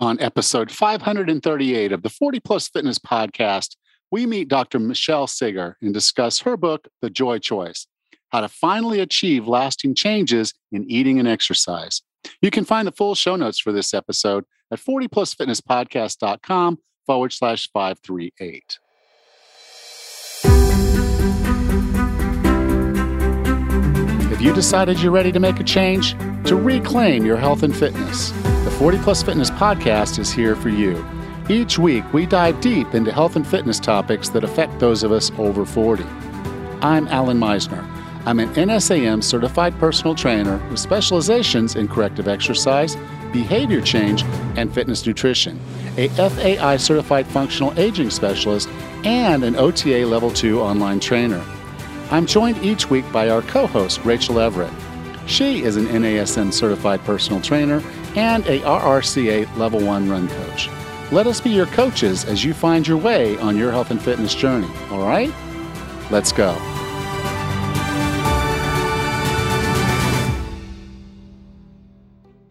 On episode 538 of the 40 Plus Fitness Podcast, we meet Dr. Michelle Segar and discuss her book, The Joy Choice How to Finally Achieve Lasting Changes in Eating and Exercise. You can find the full show notes for this episode at 40plusfitnesspodcast.com forward slash 538. If you decided you're ready to make a change? To reclaim your health and fitness? The 40 Plus Fitness Podcast is here for you. Each week, we dive deep into health and fitness topics that affect those of us over 40. I'm Alan Misner. I'm an NASM certified personal trainer with specializations in corrective exercise, behavior change, and fitness nutrition, a FAI certified functional aging specialist, and an OTA Level 2 online trainer. I'm joined each week by our co host, Rachel Everett. She is an NASM certified personal trainer and a RRCA Level 1 run coach. Let us be your coaches as you find your way on your health and fitness journey, all right? Let's go.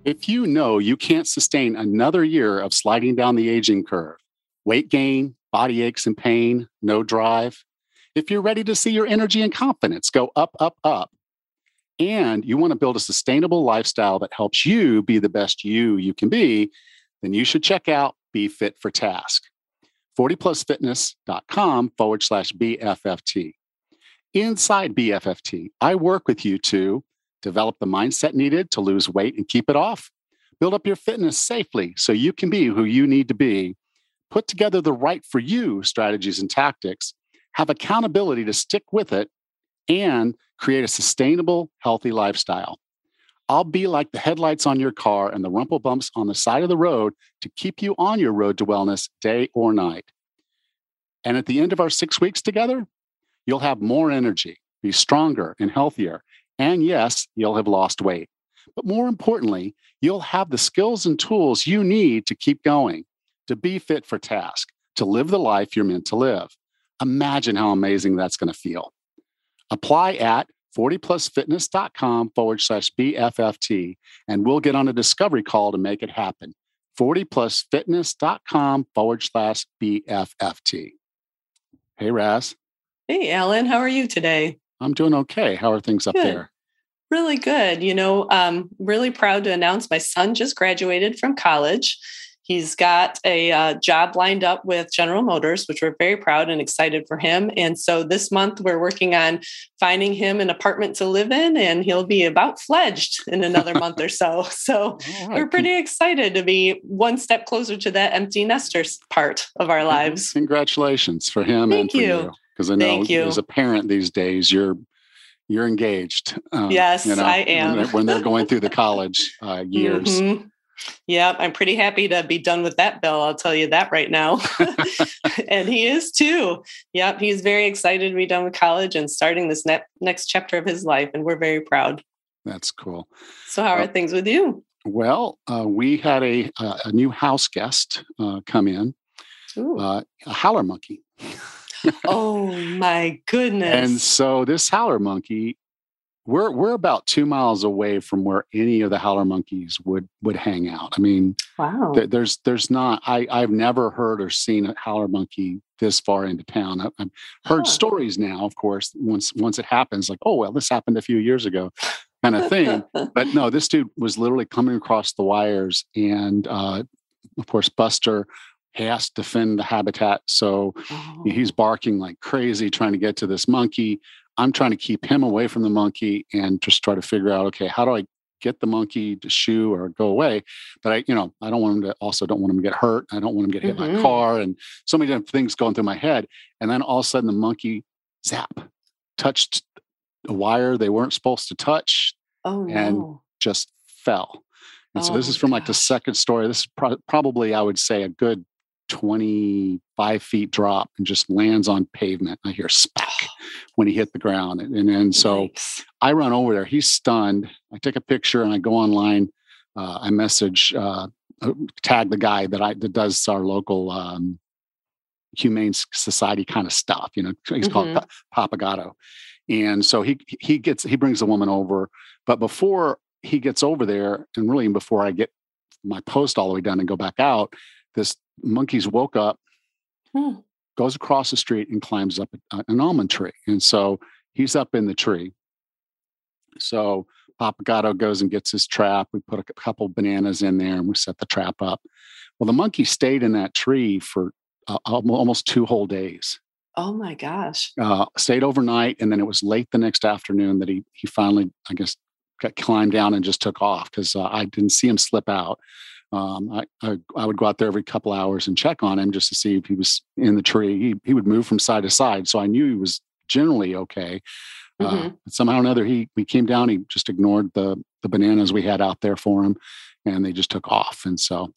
If you know you can't sustain another year of sliding down the aging curve, weight gain, body aches and pain, no drive, if you're ready to see your energy and confidence go up, up, up, and you want to build a sustainable lifestyle that helps you be the best you you can be, then you should check out Be Fit for Task. 40plusfitness.com forward slash BFFT. Inside BFFT, I work with you to develop the mindset needed to lose weight and keep it off, build up your fitness safely so you can be who you need to be, put together the right for you strategies and tactics, have accountability to stick with it, and create a sustainable, healthy lifestyle. I'll be like the headlights on your car and the rumple bumps on the side of the road to keep you on your road to wellness day or night. And at the end of our six weeks together, you'll have more energy, be stronger and healthier. And yes, you'll have lost weight. But more importantly, you'll have the skills and tools you need to keep going, to be fit for task, to live the life you're meant to live. Imagine how amazing that's going to feel. Apply at 40plusfitness.com forward slash BFFT, and we'll get on a discovery call to make it happen. 40plusfitness.com forward slash BFFT. Hey, Raz. Hey, Alan. How are you today? I'm doing okay. How are things up Good. there? Really good. You know, um, really proud to announce my son just graduated from college. He's got a uh, job lined up with General Motors, which we're very proud and excited for him. And so this month we're working on finding him an apartment to live in, and he'll be about fledged in another month or so. So right. we're pretty excited to be one step closer to that empty nesters part of our lives. Congratulations for him Thank and for you. you. Because I know you. as a parent these days, you're you're engaged. um, Yes, I when am. they're, when they're going through the college uh, years. Mhm. Yep, I'm pretty happy to be done with that bill. I'll tell you that right now. and he is too. Yep, he's very excited to be done with college and starting this ne- next chapter of his life. And we're very proud. That's cool. So, how are Uh, things with you? Well, uh, we had a a a new house guest uh, come in, uh, a howler monkey, oh my goodness. and so this howler monkey, we're we're about two miles away from where any of the howler monkeys would would hang out. I mean, wow. th- there's there's not I I've never heard or seen a howler monkey this far into town. I, I've heard Huh. stories now, of course, once once it happens, like oh well, this happened a few years ago, kind of thing. but no, this dude was literally coming across the wires, and uh, of course, Buster has to defend the habitat, so Oh. he's barking like crazy trying to get to this monkey. I'm trying to keep him away from the monkey and just try to figure out, okay, how do I get the monkey to shoo or go away? But I, you know, I don't want him to also don't want him to get hurt. I don't want him to get hit by a Mhm. car and so many different things going through my head. And then all of a sudden the monkey zap touched a wire they weren't supposed to touch, oh, no. and just fell. And so this Oh, is from like the second story. This is pro- probably, I would say, a good 25 feet drop and just lands on pavement. I hear spack when he hit the ground. And, and, and so Yikes. I run over there. He's stunned. I take a picture and I go online. Uh, I message, uh, uh, tag the guy that I that does our local um, humane society kind of stuff. You know, he's called Mhm. Pa- Papagato, and so he he gets he brings the woman over. But before he gets over there, and really before I get my post all the way down and go back out, this monkey's woke up, hmm. goes across the street and climbs up an almond tree. And so he's up in the tree. So Papa Gatto goes and gets his trap. We put a couple bananas in there and we set the trap up. Well, the monkey stayed in that tree for uh, almost two whole days. Oh my gosh! Uh, stayed overnight, and then it was late the next afternoon that he he finally, I guess, got climbed down and just took off because uh, I didn't see him slip out. Um, I, I, I would go out there every couple hours and check on him just to see if he was in the tree. He he would move from side to side, so I knew he was generally okay. Uh, mm-hmm. Uh, somehow or another, he we came down. He just ignored the the bananas we had out there for him, and they just took off. And so,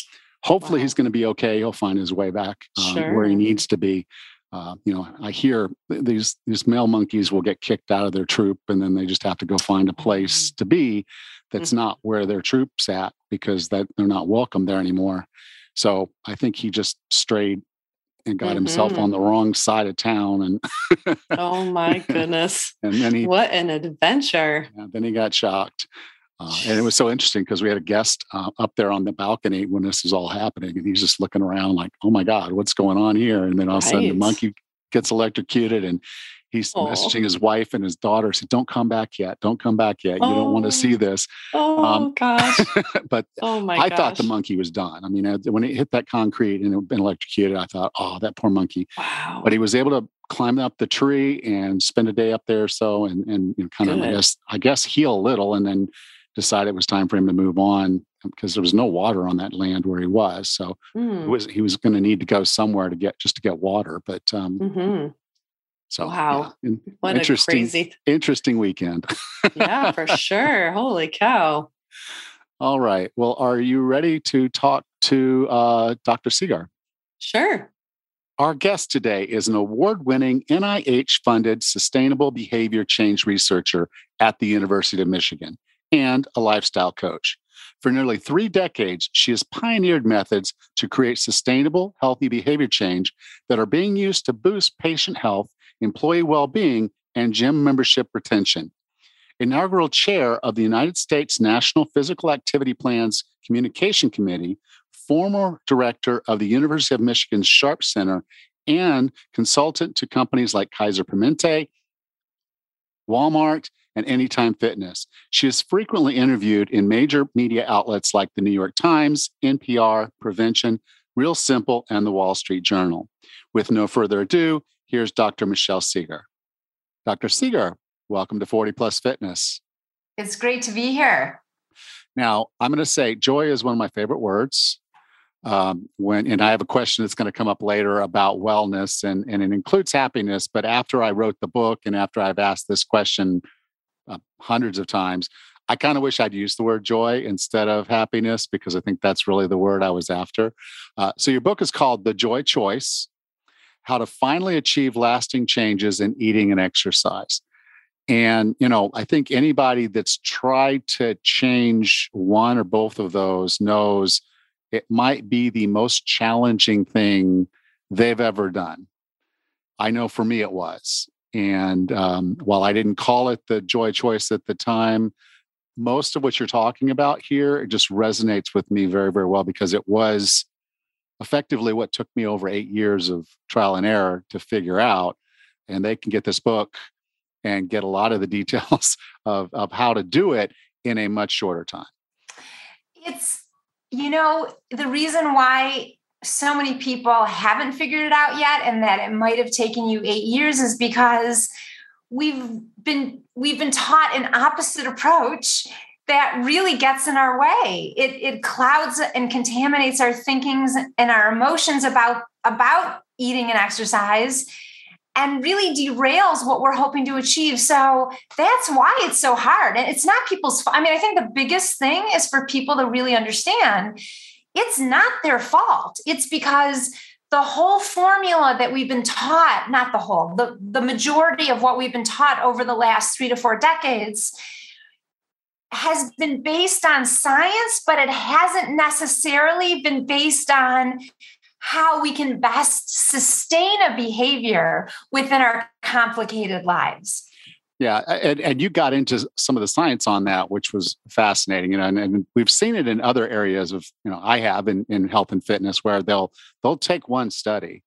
hopefully, wow. he's going to be okay. He'll find his way back uh, sure. where he needs to be. Uh, you know, I hear these these male monkeys will get kicked out of their troop, and then they just have to go find a place mm-hmm. to be that's mm-hmm. not where their troop's at because that they're not welcome there anymore. So I think he just strayed and got mm-hmm. himself on the wrong side of town and oh my goodness and then he what an adventure yeah, then he got shocked uh, and it was so interesting because we had a guest uh, up there on the balcony when this was all happening, and he's just looking around like, "Oh my God, what's going on here?" And then all of a sudden, the monkey gets electrocuted, and he's Aww. messaging his wife and his daughter, said, "Don't come back yet. Don't come back yet. You oh. don't want to see this." Oh um, gosh! but oh my I gosh. thought the monkey was done. I mean, when it hit that concrete and it been electrocuted, I thought, "Oh, that poor monkey." Wow! But he was able to climb up the tree and spend a day up there, so and and you know, kind Good. of I guess I guess heal a little, and then decide it was time for him to move on because there was no water on that land where he was. So mm. was he was going to need to go somewhere to get just to get water. But um, mm-hmm. So wow, yeah, what interesting, a crazy, interesting weekend. yeah, for sure. Holy cow! All right. Well, are you ready to talk to uh, Dr. Segar? Sure. Our guest today is an award winning NIH funded sustainable behavior change researcher at the University of Michigan and a lifestyle coach. For nearly three decades, she has pioneered methods to create sustainable, healthy behavior change that are being used to boost patient health, employee well being, and gym membership retention. Inaugural chair of the United States National Physical Activity Plans Communication Committee, former director of the University of Michigan's Sharp Center, and consultant to companies like Kaiser Permanente, Walmart, and Anytime Fitness. She is frequently interviewed in major media outlets like the New York Times, NPR, Prevention, Real Simple, and the Wall Street Journal. With no further ado, here's Dr. Michelle Segar. Dr. Segar, welcome to 40 Plus Fitness. It's great to be here. Now, I'm going to say joy is one of my favorite words. Um, when and I have a question that's going to come up later about wellness and, and it includes happiness. But after I wrote the book and after I've asked this question uh, hundreds of times. I kind of wish I'd used the word joy instead of happiness because I think that's really the word I was after. Uh, so, your book is called The Joy Choice How to Finally Achieve Lasting Changes in Eating and Exercise. And, you know, I think anybody that's tried to change one or both of those knows it might be the most challenging thing they've ever done. I know for me it was. And um, while I didn't call it the joy choice at the time, most of what you're talking about here it just resonates with me very, very well because it was effectively what took me over eight years of trial and error to figure out. And they can get this book and get a lot of the details of, of how to do it in a much shorter time. It's, you know, the reason why so many people haven't figured it out yet and that it might have taken you 8 years is because we've been we've been taught an opposite approach that really gets in our way it it clouds and contaminates our thinkings and our emotions about about eating and exercise and really derails what we're hoping to achieve. So that's why it's so hard. And it's not people's, I mean, I think the biggest thing is for people to really understand it's not their fault. It's because the whole formula that we've been taught, not the whole, the, the majority of what we've been taught over the last three to four decades has been based on science, but it hasn't necessarily been based on how we can best sustain a behavior within our complicated lives. Yeah, and, and you got into some of the science on that, which was fascinating. You know, and, and we've seen it in other areas of, you know, I have in, in health and fitness where they'll they'll take one study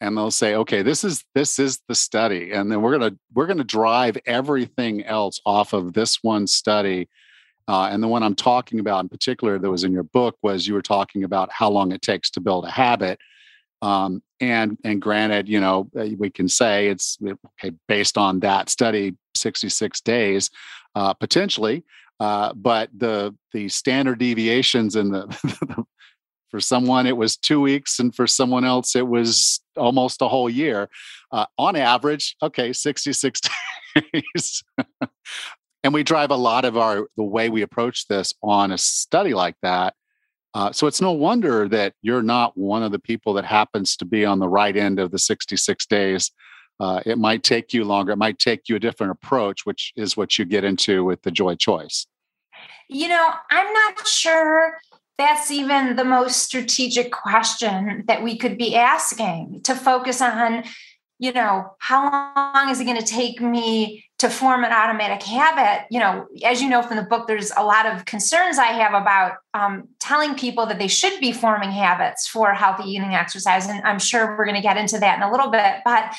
and they'll say, okay, this is this is the study, and then we're gonna we're gonna drive everything else off of this one study. Uh, and the one I'm talking about in particular that was in your book was you were talking about how long it takes to build a habit. Um, and and granted, you know, uh, we can say it's okay based on that study, 66 days, uh, potentially. Uh, but the the standard deviations in the for someone it was two weeks, and for someone else it was almost a whole year. Uh, on average, okay, 66 days. and we drive a lot of our the way we approach this on a study like that uh, so it's no wonder that you're not one of the people that happens to be on the right end of the 66 days. Uh, it might take you longer. It might take you a different approach, which is what you get into with the joy choice. You know, I'm not sure that's even the most strategic question that we could be asking to focus on you know, how long is it going to take me to form an automatic habit? You know, as you know from the book, there's a lot of concerns I have about um, telling people that they should be forming habits for healthy eating exercise. And I'm sure we're going to get into that in a little bit. But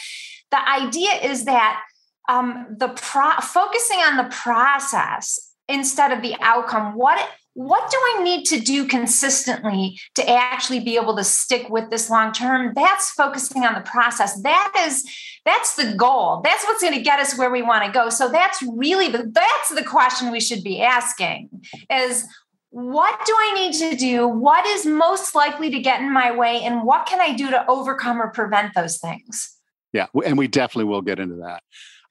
the idea is that um, the pro- focusing on the process instead of the outcome, what what do I need to do consistently to actually be able to stick with this long term? That's focusing on the process. That is that's the goal. That's what's going to get us where we want to go. So that's really the that's the question we should be asking is what do I need to do? What is most likely to get in my way and what can I do to overcome or prevent those things? Yeah, and we definitely will get into that.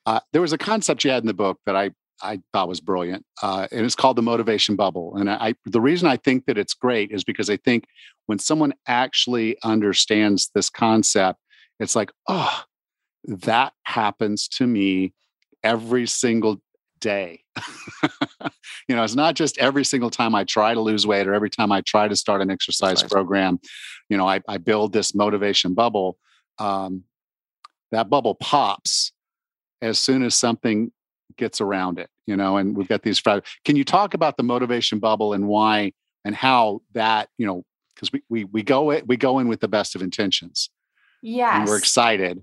Uh, there was a concept you had in the book that I I thought was brilliant, uh, and it's called the motivation bubble. And I, the reason I think that it's great is because I think when someone actually understands this concept, it's like, oh, that happens to me every single day. you know, it's not just every single time I try to lose weight or every time I try to start an exercise nice. program. You know, I, I, build this motivation bubble. Um, that bubble pops as soon as something gets around it you know and we've got these can you talk about the motivation bubble and why and how that you know because we, we we go it we go in with the best of intentions yes and we're excited.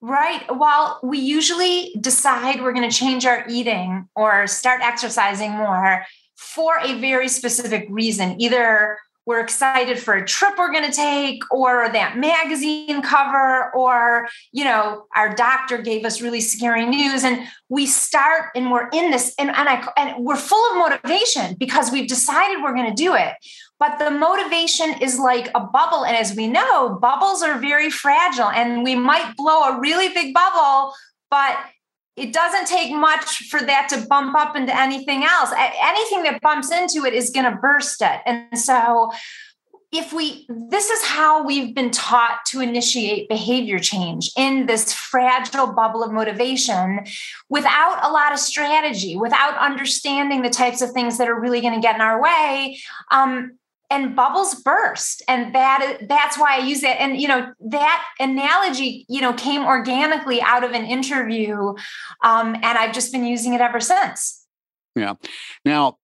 Right well we usually decide we're going to change our eating or start exercising more for a very specific reason either we're excited for a trip we're going to take or that magazine cover or you know our doctor gave us really scary news and we start and we're in this and, and, I, and we're full of motivation because we've decided we're going to do it. But the motivation is like a bubble and as we know bubbles are very fragile and we might blow a really big bubble but it doesn't take much for that to bump up into anything else. Anything that bumps into it is going to burst it. And so, if we, this is how we've been taught to initiate behavior change in this fragile bubble of motivation without a lot of strategy, without understanding the types of things that are really going to get in our way. Um, and bubbles burst. And that that's why i use it. And you know that analogy you know came organically out of an interview um, and i've just been using it ever since. Yeah. Now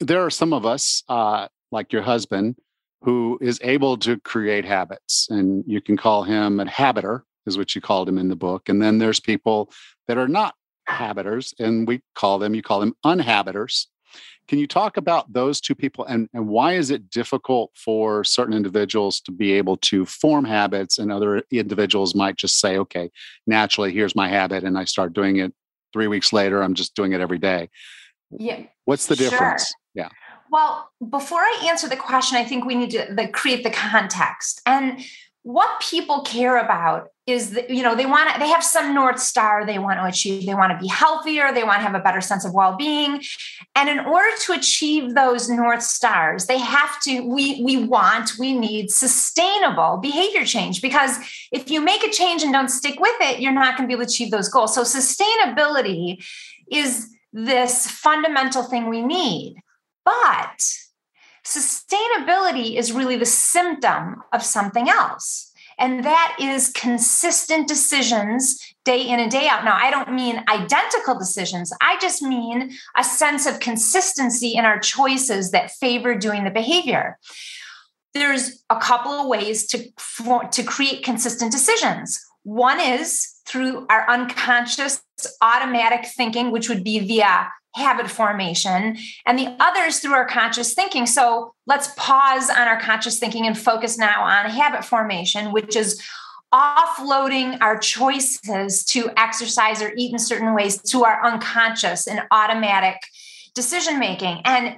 there are some of us uh, like your husband who is able to create habits and you can call him a habiter is what you called him in the book. And then there's people that are not habiters and we call them you call them unhabiters can you talk about those two people and, and why is it difficult for certain individuals to be able to form habits and other individuals might just say, okay, naturally, here's my habit, and I start doing it three weeks later, I'm just doing it every day. Yeah. What's the difference? Sure. Yeah. Well, before I answer the question, I think we need to the, create the context. And what people care about is that you know they want to they have some north star they want to achieve. They want to be healthier. They want to have a better sense of well-being. And in order to achieve those north stars they have to we we want we need sustainable behavior change because if you make a change and don't stick with it you're not going to be able to achieve those goals. So sustainability is this fundamental thing we need. But Sustainability is really the symptom of something else. And that is consistent decisions day in and day out. Now, I don't mean identical decisions. I just mean a sense of consistency in our choices that favor doing the behavior. There's a couple of ways to, to create consistent decisions. One is through our unconscious automatic thinking, which would be via habit formation, and the other is through our conscious thinking. So let's pause on our conscious thinking and focus now on habit formation, which is offloading our choices to exercise or eat in certain ways to our unconscious and automatic decision making. And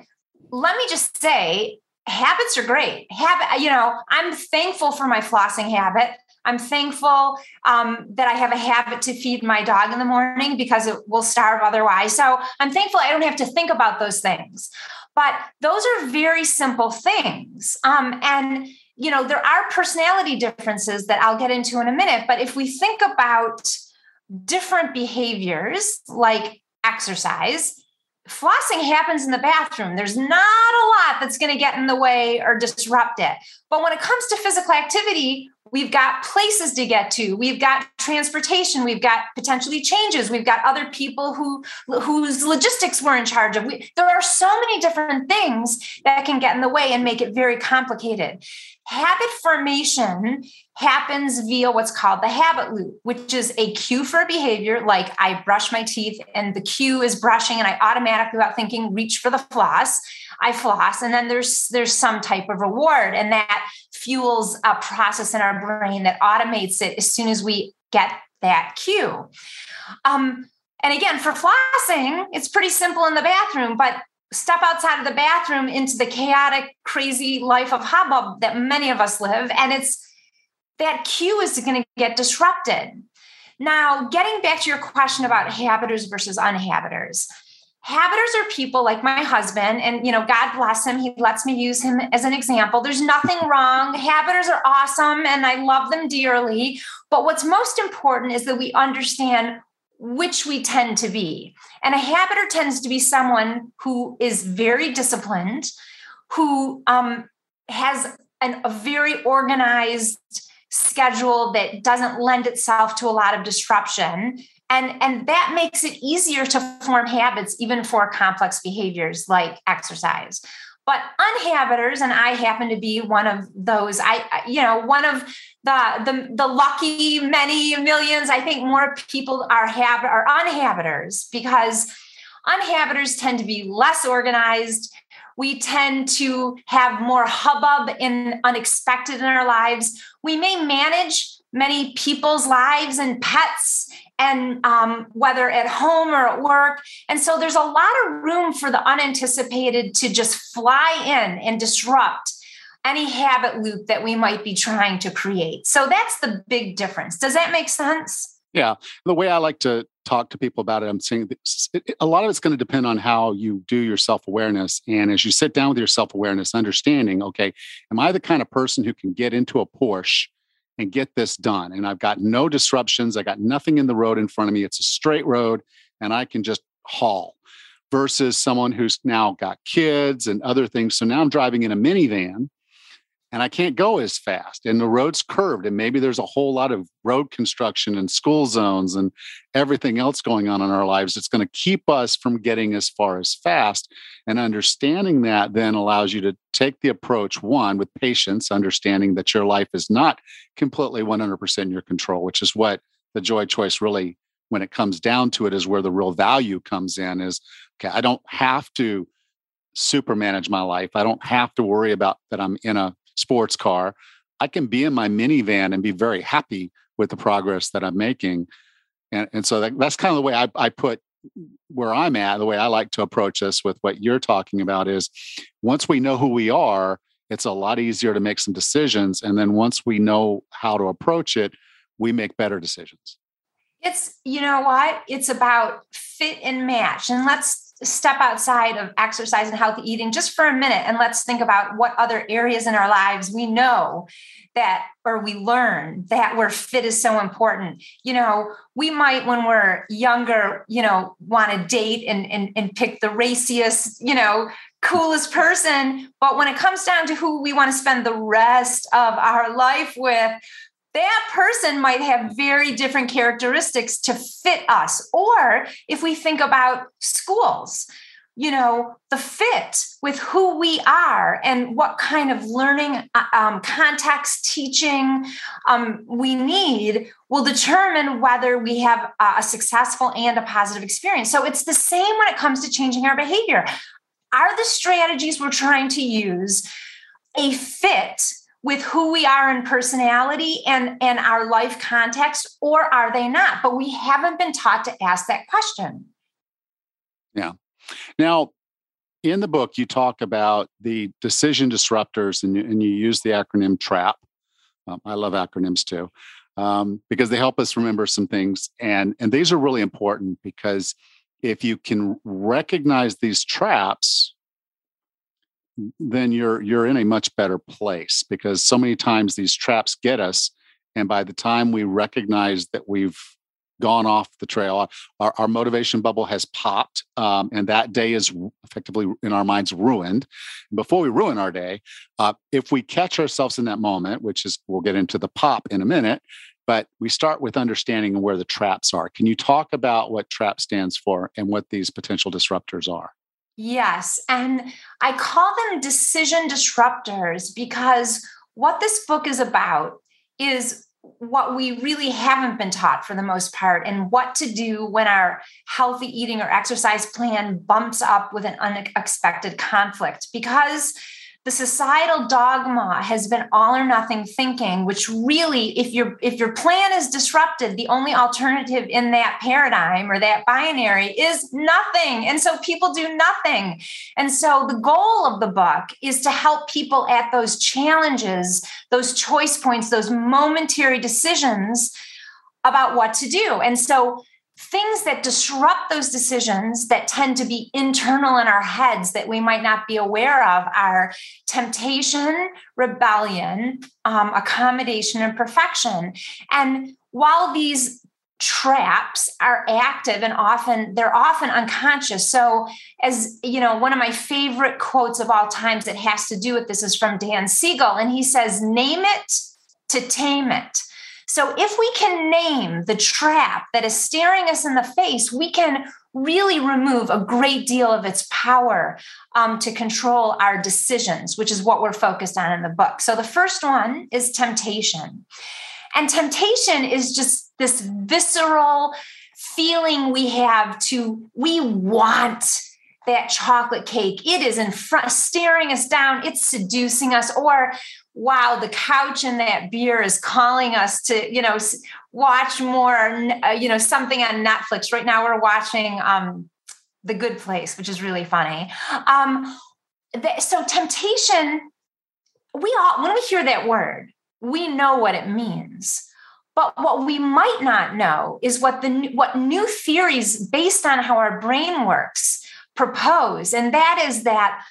let me just say, habits are great. Habit, you know, I'm thankful for my flossing habit. I'm thankful um, that I have a habit to feed my dog in the morning because it will starve otherwise. So I'm thankful I don't have to think about those things. But those are very simple things. Um, and you know, there are personality differences that I'll get into in a minute, but if we think about different behaviors like exercise, flossing happens in the bathroom. There's not a lot that's going to get in the way or disrupt it. But when it comes to physical activity, we've got places to get to. We've got transportation. We've got potentially changes. We've got other people who whose logistics we're in charge of. We, there are so many different things that can get in the way and make it very complicated. Habit formation happens via what's called the habit loop which is a cue for a behavior like i brush my teeth and the cue is brushing and i automatically without thinking reach for the floss. I floss, and then there's there's some type of reward, and that fuels a process in our brain that automates it as soon as we get that cue. Um, and again, for flossing, it's pretty simple in the bathroom, but step outside of the bathroom into the chaotic, crazy life of hubbub that many of us live, and it's that cue is going to get disrupted. Now, getting back to your question about habiters versus unhabiters, habiters are people like my husband and you know god bless him. He lets me use him as an example. There's nothing wrong. Habiters are awesome and i love them dearly. But what's most important is that we understand which we tend to be. And a habiter tends to be someone who is very disciplined who um, has an, a very organized schedule that doesn't lend itself to a lot of disruption and and that makes it easier to form habits even for complex behaviors like exercise. But unhabiters and i happen to be one of those i you know one of the the, the lucky many millions i think more people are habit are unhabiters because unhabiters tend to be less organized. We tend to have more hubbub and unexpected in our lives. We may manage many people's lives and pets and um, whether at home or at work. And so there's a lot of room for the unanticipated to just fly in and disrupt any habit loop that we might be trying to create. So that's the big difference. Does that make sense? Yeah. The way I like to talk to people about it, I'm saying a lot of it's going to depend on how you do your self awareness. And as you sit down with your self awareness, understanding, okay, am I the kind of person who can get into a Porsche and get this done. And I've got no disruptions. I got nothing in the road in front of me. It's a straight road and I can just haul versus someone who's now got kids and other things. So now I'm driving in a minivan and I can't go as fast. And the road's curved, and maybe there's a whole lot of road construction and school zones and everything else going on in our lives. It's going to keep us from getting as far as fast. And understanding that then allows you to take the approach one with patience, understanding that your life is not completely 100% in your control, which is what the joy choice really, when it comes down to it, is where the real value comes in. Is okay, I don't have to super manage my life. I don't have to worry about that I'm in a sports car. I can be in my minivan and be very happy with the progress that I'm making. And, and so that, that's kind of the way I, I put where I'm at, the way I like to approach this with what you're talking about is once we know who we are, it's a lot easier to make some decisions. And then once we know how to approach it, we make better decisions. It's, you know what? It's about fit and match. And let's step outside of exercise and healthy eating just for a minute and let's think about what other areas in our lives we know that or we learn that where fit is so important. You know we might when we're younger you know want to date and, and and pick the raciest you know coolest person. But when it comes down to who we want to spend the rest of our life with that person might have very different characteristics to fit us. Or if we think about schools, you know, the fit with who we are and what kind of learning uh, um, context, teaching um, we need will determine whether we have a successful and a positive experience. So it's the same when it comes to changing our behavior. Are the strategies we're trying to use a fit with who we are in personality and, and our life context, or are they not? But we haven't been taught to ask that question. Yeah. Now, in the book, you talk about the decision disruptors and you, and you use the acronym TRAP. Um, I love acronyms too, um, because they help us remember some things. And, and these are really important because if you can recognize these traps, then you're you're in a much better place because so many times these traps get us and by the time we recognize that we've gone off the trail. Our, our motivation bubble has popped, um, and that day is effectively in our minds ruined. Before we ruin our day, uh, if we catch ourselves in that moment, which is we'll get into the pop in a minute, but we start with understanding where the traps are. Can you talk about what TRAP stands for and what these potential disruptors are? Yes. And I call them decision disruptors because what this book is about is what we really haven't been taught for the most part and what to do when our healthy eating or exercise plan bumps up with an unexpected conflict because the societal dogma has been all or nothing thinking which really if your if your plan is disrupted the only alternative in that paradigm or that binary is nothing. And so people do nothing. And so the goal of the book is to help people at those challenges those choice points those momentary decisions about what to do. And so things that disrupt those decisions that tend to be internal in our heads that we might not be aware of are temptation, rebellion, um, accommodation, and perfection. And while these traps are active and often they're often unconscious so as you know one of my favorite quotes of all times that has to do with this is from dan siegel and he says name it to tame it so, if we can name the trap that is staring us in the face, we can really remove a great deal of its power um, to control our decisions, which is what we're focused on in the book. So, the first one is temptation. And temptation is just this visceral feeling we have to, we want that chocolate cake. It is in front, staring us down. It's seducing us. Or wow, the couch and that beer is calling us to, you know, watch more, uh, you know, something on Netflix. Right now we're watching um, The Good Place, which is really funny. Um, the, so temptation, we all, when we hear that word, we know what it means. But what we might not know is what the what new theories based on how our brain works propose, and that is that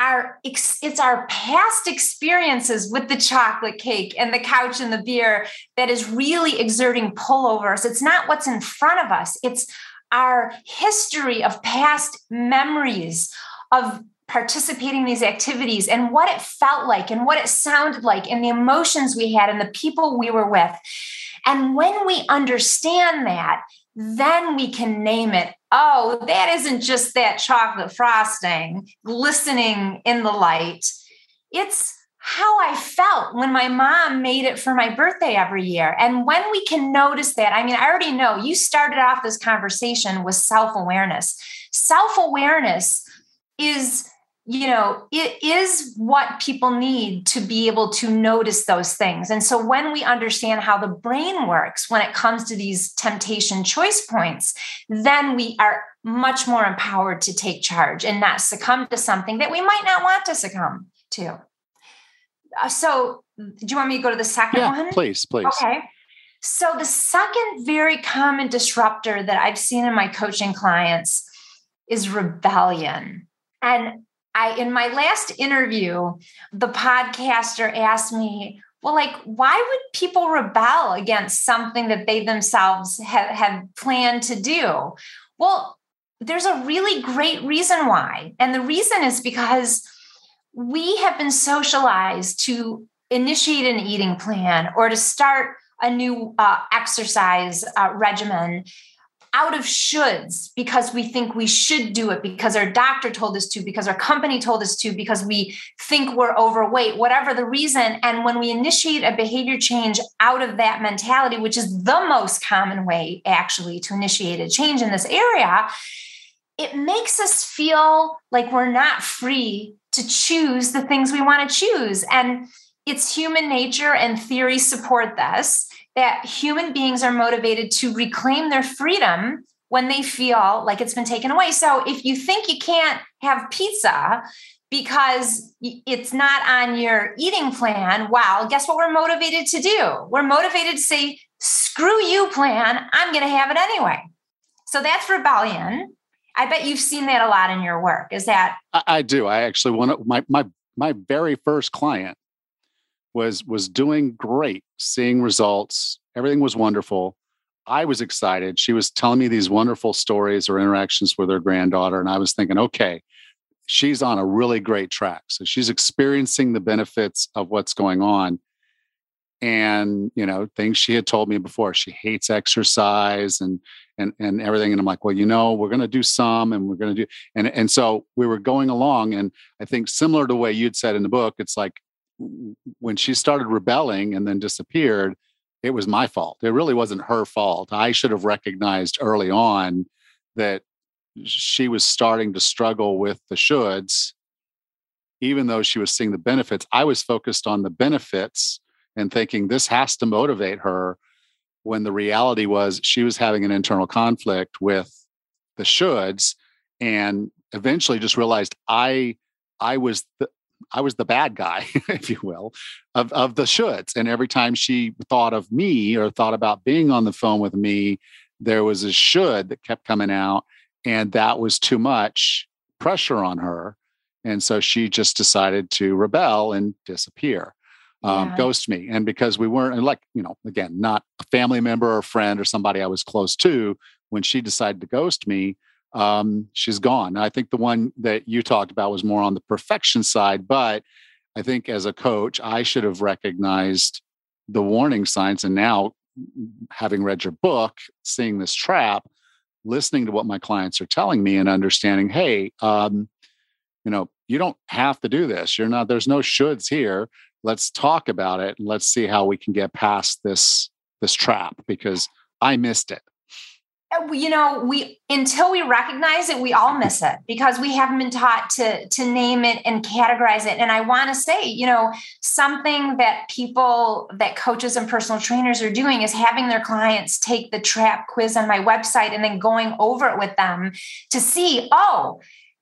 our it's our past experiences with the chocolate cake and the couch and the beer that is really exerting pull over us. It's not what's in front of us. It's our history of past memories of participating in these activities and what it felt like and what it sounded like and the emotions we had and the people we were with. And when we understand that then we can name it oh, that isn't just that chocolate frosting glistening in the light. It's how I felt when my mom made it for my birthday every year. And when we can notice that, I mean, I already know you started off this conversation with self awareness. Self awareness is you know, it is what people need to be able to notice those things. And so when we understand how the brain works when it comes to these temptation choice points, then we are much more empowered to take charge and not succumb to something that we might not want to succumb to. Uh, so, do you want me to go to the second yeah, one? Please, please. Okay. So, the second very common disruptor that I've seen in my coaching clients is rebellion. And I in my last interview, the podcaster asked me, well, like, why would people rebel against something that they themselves have, have planned to do? Well, there's a really great reason why. And the reason is because we have been socialized to initiate an eating plan or to start a new uh, exercise uh, regimen out of shoulds because we think we should do it because our doctor told us to, because our company told us to, because we think we're overweight, whatever the reason. And when we initiate a behavior change out of that mentality, which is the most common way actually to initiate a change in this area, it makes us feel like we're not free to choose the things we want to choose. And it's human nature, and theory support this that human beings are motivated to reclaim their freedom when they feel like it's been taken away. So if you think you can't have pizza because it's not on your eating plan, well, guess what we're motivated to do? We're motivated to say, screw you, plan, I'm going to have it anyway. So that's rebellion. I bet you've seen that a lot in your work. Is that? I, I do. I actually want my my my very first client was was doing great, seeing results. Everything was wonderful. I was excited. She was telling me these wonderful stories or interactions with her granddaughter, and I was thinking, okay, she's on a really great track. So she's experiencing the benefits of what's going on. And you know, things she had told me before. She hates exercise and and and everything. And I'm like, well, you know, we're going to do some, and we're going to do, and and so we were going along. And I think similar to the way you'd said in the book, it's like when she started rebelling and then disappeared, it was my fault. It really wasn't her fault. I should have recognized early on that she was starting to struggle with the shoulds, even though she was seeing the benefits. I was focused on the benefits and thinking this has to motivate her when the reality was she was having an internal conflict with the shoulds and eventually just realized I I was the, I was the bad guy, if you will, of, of the shoulds. And every time she thought of me or thought about being on the phone with me, there was a should that kept coming out. And that was too much pressure on her. And so she just decided to rebel and disappear, um, yeah. ghost me. And because we weren't, like, you know, again, not a family member or friend or somebody I was close to, when she decided to ghost me, um, she's gone. I think the one that you talked about was more on the perfection side, but I think as a coach, I should have recognized the warning signs. And now, having read your book, seeing this trap, listening to what my clients are telling me, and understanding, hey, um, you know, you don't have to do this. You're not. There's no shoulds here. Let's talk about it. And let's see how we can get past this this trap because I missed it. Uh, you know we until we recognize it we all miss it because we haven't been taught to to name it and categorize it. And i want to say you know something that people that coaches and personal trainers are doing is having their clients take the trap quiz on my website and then going over it with them to see oh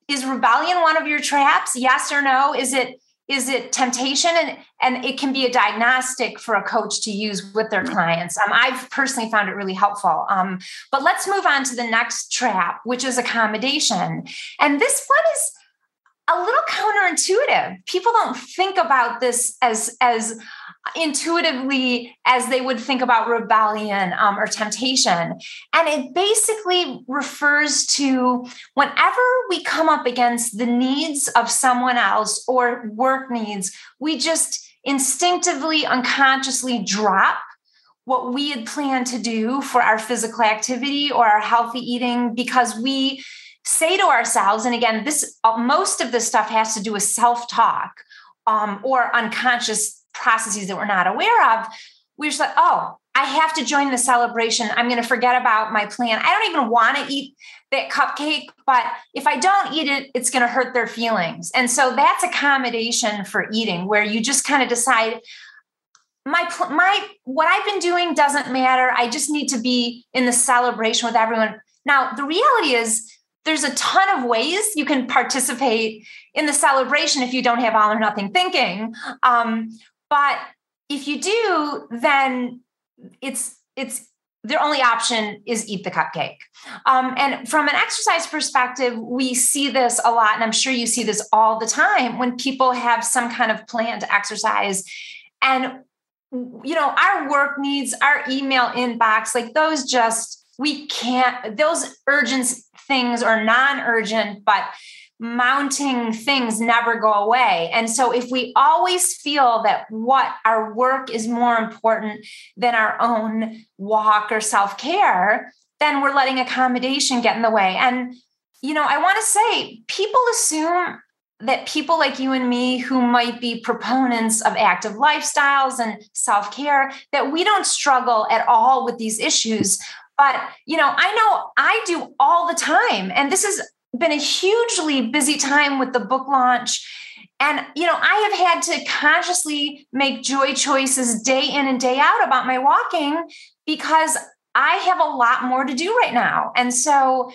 is rebellion one of your traps? Yes or no? Is it is it temptation? And and it can be a diagnostic for a coach to use with their clients. Um, i've personally found it really helpful. Um, but let's move on to the next trap which is accommodation. And this one is a little counterintuitive. People don't think about this as as intuitively as they would think about rebellion um, or temptation. And it basically refers to whenever we come up against the needs of someone else or work needs, we just instinctively, unconsciously drop what we had planned to do for our physical activity or our healthy eating because we say to ourselves, and again, this most of this stuff has to do with self talk um, or unconscious processes that we're not aware of, we're just like, oh, I have to join the celebration. I'm going to forget about my plan. I don't even want to eat that cupcake, but if I don't eat it, it's going to hurt their feelings. And so that's accommodation for eating, where you just kind of decide, my my what I've been doing doesn't matter. I just need to be in the celebration with everyone. Now, the reality is there's a ton of ways you can participate in the celebration if you don't have all or nothing thinking. Um, but if you do, then it's it's their only option is eat the cupcake. Um, and from an exercise perspective, we see this a lot, and I'm sure you see this all the time when people have some kind of plan to exercise. And you know, our work needs, our email inbox, like those just we can't, those urgent things are non-urgent, but mounting things never go away. And so if we always feel that what our work is more important than our own walk or self-care, then we're letting accommodation get in the way. And you know, I want to say people assume that people like you and me who might be proponents of active lifestyles and self-care that we don't struggle at all with these issues but you know i know i do all the time and this has been a hugely busy time with the book launch and you know i have had to consciously make joy choices day in and day out about my walking because i have a lot more to do right now and so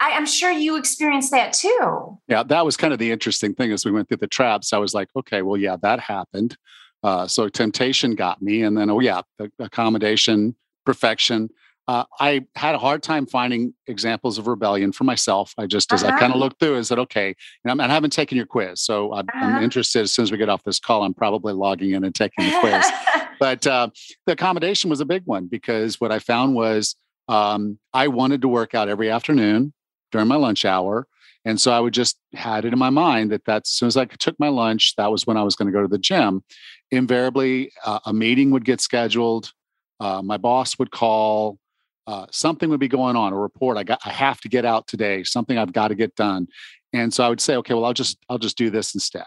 I, am sure you experienced that too. Yeah, that was kind of the interesting thing as we went through the traps. I was like, okay, well, yeah, that happened. Uh, so temptation got me, and then oh yeah, accommodation, perfection. Uh, I had a hard time finding examples of rebellion for myself. I just, as uh-huh. I kind of looked through, I said, okay, and, i haven't taken your quiz, so I'm, uh-huh. I'm, interested. As soon as we get off this call, I'm probably logging in and taking the quiz. but uh, the accommodation was a big one because what I found was um, I wanted to work out every afternoon during my lunch hour. And so I would just had it in my mind that that's as soon as I took my lunch, that was when I was going to go to the gym. Invariably, uh, a meeting would get scheduled. Uh, my boss would call. Uh, something would be going on. A report. I got. I have to get out today. Something I've got to get done. And so I would say, okay, well, I'll just I'll just do this instead.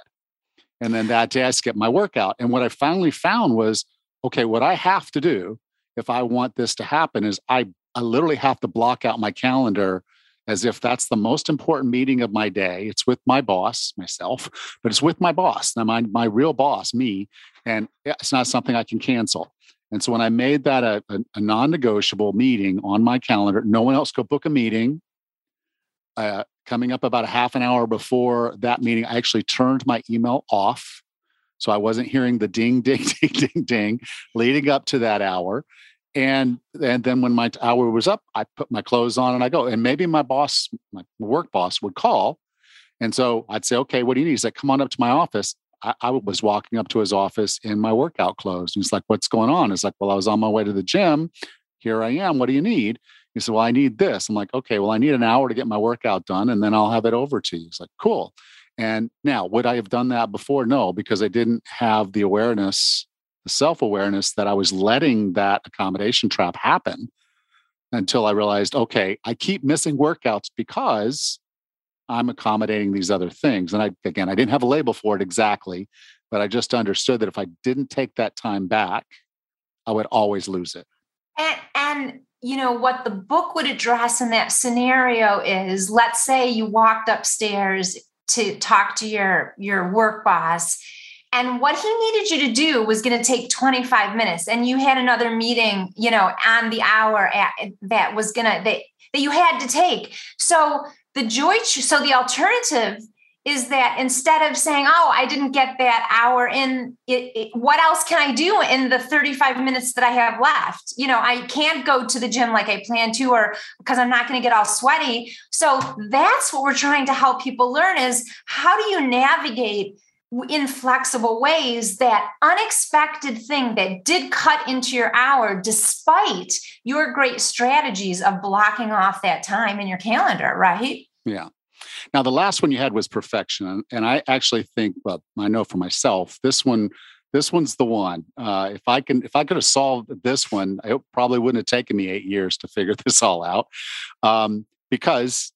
And then that day I skip my workout. And what I finally found was, okay, what I have to do if I want this to happen is I I literally have to block out my calendar as if that's the most important meeting of my day. It's with my boss, myself, but it's with my boss, now my, my real boss, me, and it's not something I can cancel. And so when I made that a, a, a non negotiable meeting on my calendar, no one else could book a meeting. Uh, coming up about a half an hour before that meeting, I actually turned my email off. So I wasn't hearing the ding, ding, ding, ding, ding leading up to that hour. And and then when my hour was up i put my clothes on and i go. And maybe my boss my work boss would call. And so i'd say okay what do you need? He's like come on up to my office I, I was walking up to his office in my workout clothes and he's like what's going on? It's like well i was on my way to the gym. Here i am. What do you need? He said well i need this. I'm like okay well i need an hour to get my workout done and then i'll have it over to you. He's like cool. And now would i have done that before? No because i didn't have the awareness the self awareness that I was letting that accommodation trap happen until I realized, okay, I keep missing workouts because I'm accommodating these other things. And I, again, I didn't have a label for it exactly, but I just understood that if I didn't take that time back, I would always lose it. And, and you know what the book would address in that scenario is let's say you walked upstairs to talk to your your work boss and what he needed you to do was going to take 25 minutes. And you had another meeting, you know, on the hour at, that was going to, that, that you had to take. So the joy, so the alternative is that instead of saying, oh, I didn't get that hour in, it, it, what else can I do in the 35 minutes that I have left? You know, I can't go to the gym like I plan to, or because I'm not going to get all sweaty. So that's what we're trying to help people learn is how do you navigate in flexible ways that unexpected thing that did cut into your hour despite your great strategies of blocking off that time in your calendar right? Yeah. Now the last one you had was perfection and i actually think well i know for myself this one this one's the one. Uh, if i can if i could have solved this one it probably wouldn't have taken me eight years to figure this all out. Um, because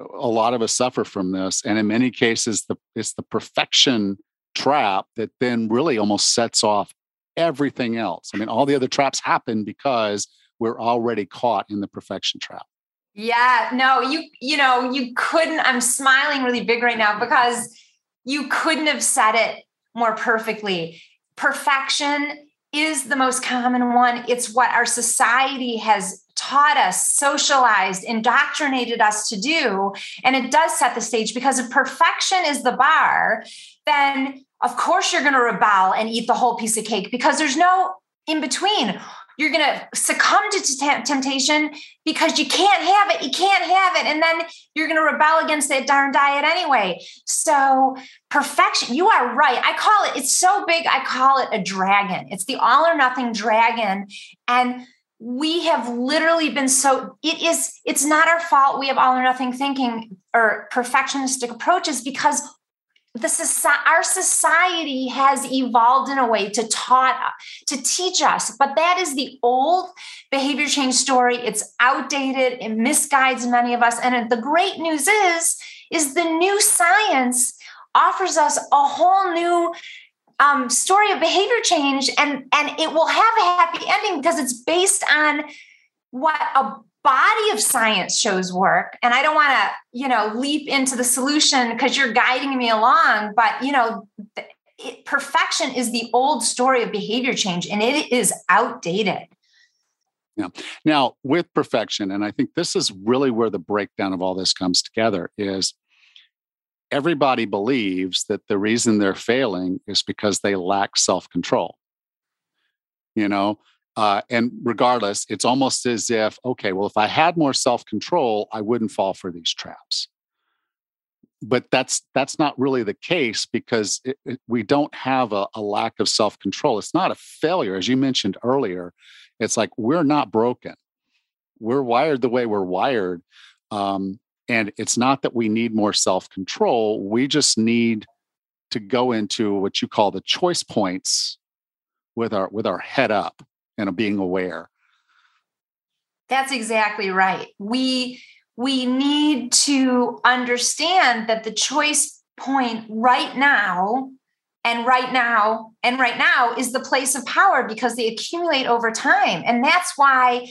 a lot of us suffer from this and in many cases the it's the perfection trap that then really almost sets off everything else. I mean all the other traps happen because we're already caught in the perfection trap. Yeah no you you know you couldn't i'm smiling really big right now because you couldn't have said it more perfectly. Perfection is the most common one. It's what our society has taught us, socialized, indoctrinated us to do. And it does set the stage because if perfection is the bar, then of course you're going to rebel and eat the whole piece of cake because there's no in between. You're going to succumb to temptation because you can't have it. You can't have it. And then you're going to rebel against that darn diet anyway. So, perfection, you are right. I call it, it's so big, I call it a dragon. It's the all or nothing dragon. And we have literally been so it is it's not our fault we have all or nothing thinking or perfectionistic approaches because the society, our society has evolved in a way to taught to teach us. But that is the old behavior change story. It's outdated. It misguides many of us. And the great news is is the new science offers us a whole new um, story of behavior change and and it will have a happy ending because it's based on what a body of science shows work. And i don't want to you know leap into the solution because you're guiding me along but you know it, perfection is the old story of behavior change and it is outdated. Yeah. Now with perfection and i think this is really where the breakdown of all this comes together is everybody believes that the reason they're failing is because they lack self-control. You know uh, and regardless it's almost as if okay well if i had more self-control i wouldn't fall for these traps. But that's that's not really the case because it, it, we don't have a, a lack of self-control. It's not a failure. As you mentioned earlier it's like we're not broken. We're wired the way we're wired. Um, and it's not that we need more self control, we just need to go into what you call the choice points with our with our head up and being aware. That's exactly right. We we need to understand that the choice point right now and right now and right now is the place of power because they accumulate over time and that's why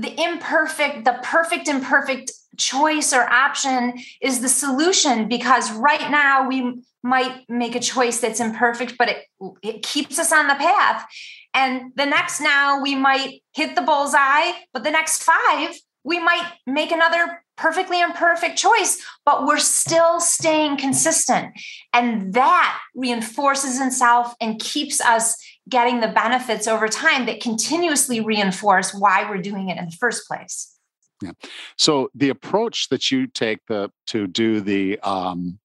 the imperfect the perfect imperfect choice or option is the solution because right now we might make a choice that's imperfect but it, it keeps us on the path. And the next now we might hit the bullseye but the next five we might make another perfectly imperfect choice but we're still staying consistent. And that reinforces itself and keeps us getting the benefits over time that continuously reinforce why we're doing it in the first place yeah. So the approach that you take the to do the um,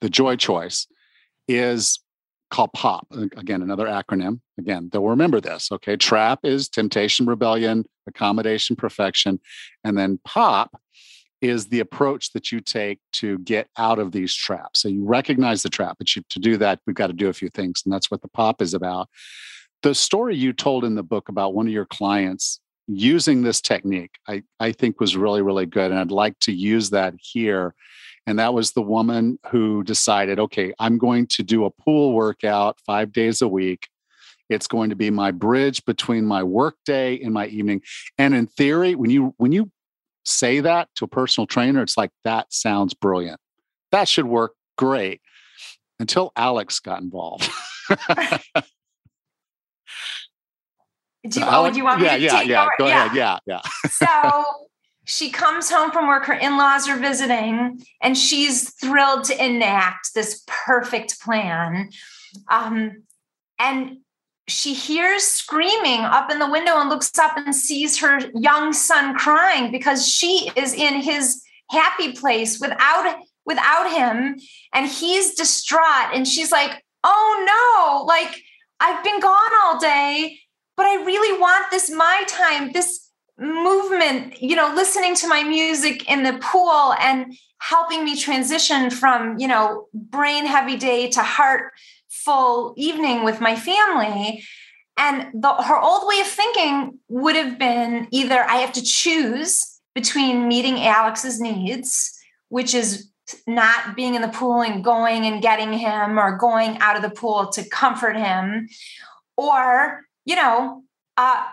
the joy choice is called POP. Again, another acronym. Again, they'll remember this. Okay, TRAP is temptation, rebellion, accommodation, perfection, and then POP is the approach that you take to get out of these traps. So you recognize the trap, but you, to do that, we've got to do a few things, and that's what the POP is about. The story you told in the book about one of your clients using this technique, I, I think was really, really good. And I'd like to use that here. And that was the woman who decided, okay, I'm going to do a pool workout five days a week. It's going to be my bridge between my work day and my evening. And in theory, when you when you say that to a personal trainer, it's like that sounds brilliant. That should work great. Until Alex got involved. Do you, oh, do you want me yeah, to yeah, take yeah. over? Go yeah. ahead. Yeah, yeah. so she comes home from work, her in-laws are visiting, and she's thrilled to enact this perfect plan. Um, and she hears screaming up in the window and looks up and sees her young son crying because she is in his happy place without without him. And he's distraught and she's like oh no like i've been gone all day but I really want this my time, this movement, you know, listening to my music in the pool and helping me transition from, you know, brain heavy day to heart full evening with my family. And the, her old way of thinking would have been either I have to choose between meeting Alex's needs, which is not being in the pool and going and getting him or going out of the pool to comfort him, or you know, uh,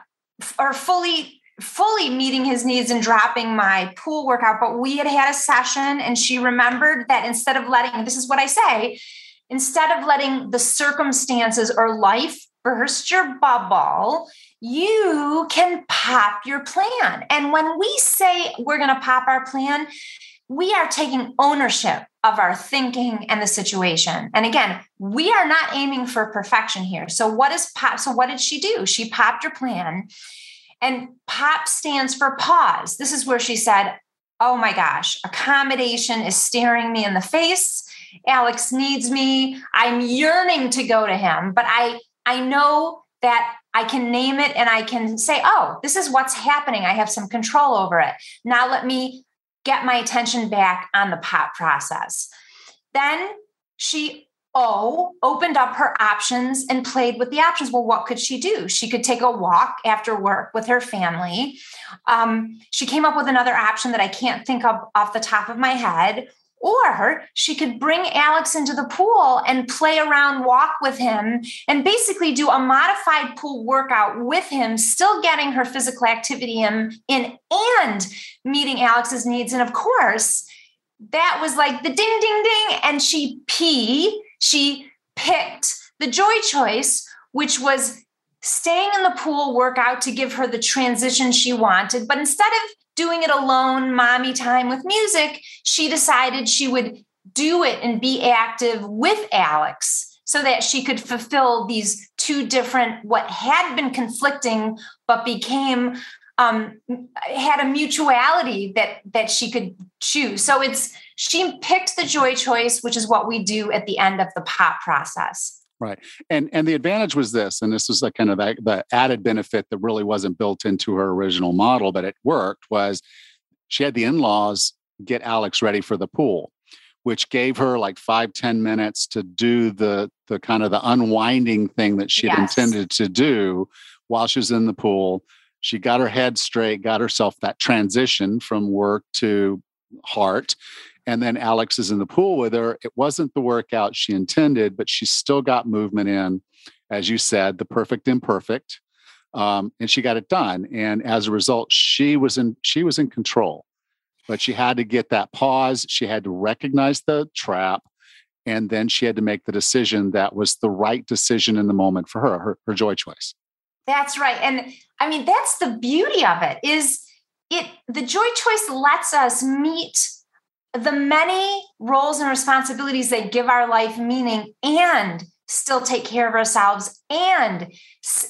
or fully fully meeting his needs and dropping my pool workout. But we had had a session, and she remembered that instead of letting this is what I say, instead of letting the circumstances or life burst your bubble, you can pop your plan. And when we say we're going to pop our plan, we are taking ownership of our thinking and the situation. And again, we are not aiming for perfection here. So what is pop? So what did she do? She popped her plan. And pop stands for pause. This is where she said, "Oh my gosh, accommodation is staring me in the face. Alex needs me. I'm yearning to go to him, but I I know that I can name it and I can say, oh, this is what's happening. I have some control over it. Now let me get my attention back on the pop process. Then she O opened up her options and played with the options. Well, what could she do? She could take a walk after work with her family. Um, she came up with another option that I can't think of off the top of my head. Or she could bring Alex into the pool and play around, walk with him, and basically do a modified pool workout with him, still getting her physical activity in, and meeting Alex's needs. And of course, that was like the ding, ding, ding. And she pee she picked the joy choice, which was staying in the pool workout to give her the transition she wanted. But instead of doing it alone, mommy time with music, she decided she would do it and be active with Alex so that she could fulfill these two different, what had been conflicting, but became um, had a mutuality that that she could choose. So it's she picked the joy choice, which is what we do at the end of the pop process. Right. And and the advantage was this, and this was like kind of the, the added benefit that really wasn't built into her original model, but it worked, was she had the in-laws get Alex ready for the pool, which gave her like five ten minutes to do the the kind of the unwinding thing that she'd yes. intended to do while she was in the pool. She got her head straight, got herself that transition from work to heart and then Alex is in the pool with her. It wasn't the workout she intended, but she still got movement in, as you said, the perfect imperfect, um, and she got it done. And as a result, she was in she was in control, but she had to get that pause. She had to recognize the trap, and then she had to make the decision that was the right decision in the moment for her, her, her joy choice. That's right, and I mean that's the beauty of it is it the joy choice lets us meet the many roles and responsibilities that give our life meaning and still take care of ourselves. And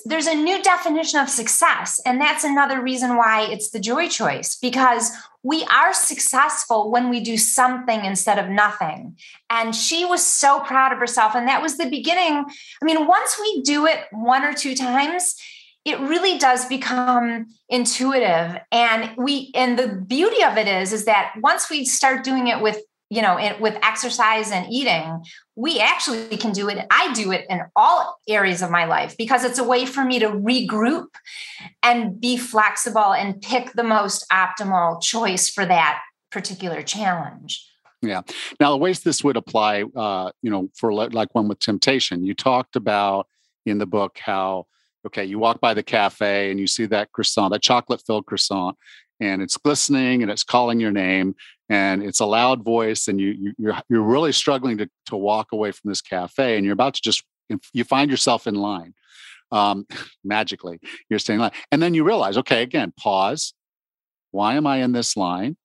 there's a new definition of success. And that's another reason why it's the joy choice, because we are successful when we do something instead of nothing. And she was so proud of herself. And that was the beginning. I mean, once we do it one or two times, it really does become intuitive. And we and the beauty of it is is that once we start doing it with you know it, with exercise and eating we actually can do it i do it in all areas of my life because it's a way for me to regroup and be flexible and pick the most optimal choice for that particular challenge. Yeah. Now the ways this would apply uh, you know for like one with temptation. You talked about in the book how okay, you walk by the cafe and you see that croissant, that chocolate filled croissant, and it's glistening and it's calling your name and it's a loud voice and you, you you're you're really struggling to to walk away from this cafe and you're about to just you find yourself in line um, magically you're staying in line and then you realize okay again pause. Why am i in this line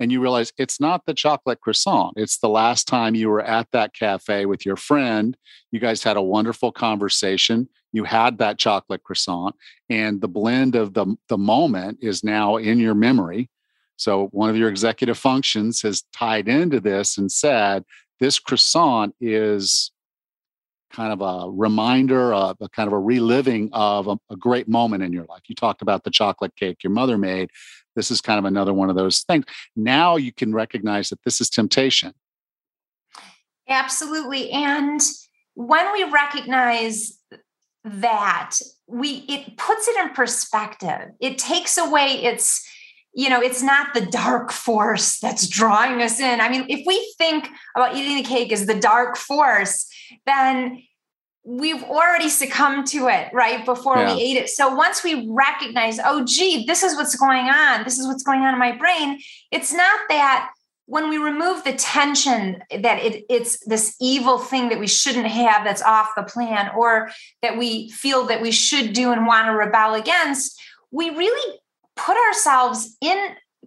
and you realize it's not the chocolate croissant. It's the last time you were at that cafe with your friend. You guys had a wonderful conversation. You had that chocolate croissant, and the blend of the, the moment is now in your memory. So, one of your executive functions has tied into this and said, This croissant is kind of a reminder of a kind of a reliving of a, a, great moment in your life. You talked about the chocolate cake your mother made. This is kind of another one of those things. Now you can recognize that this is temptation. Absolutely. And when we recognize that, we it puts it in perspective. It takes away its you know, it's not the dark force that's drawing us in. I mean, if we think about eating the cake as the dark force, then we've already succumbed to it right before yeah. we ate it. So once we recognize, oh, gee, this is what's going on, this is what's going on in my brain, it's not that when we remove the tension that it, it's this evil thing that we shouldn't have that's off the plan or that we feel that we should do and want to rebel against, we really put ourselves in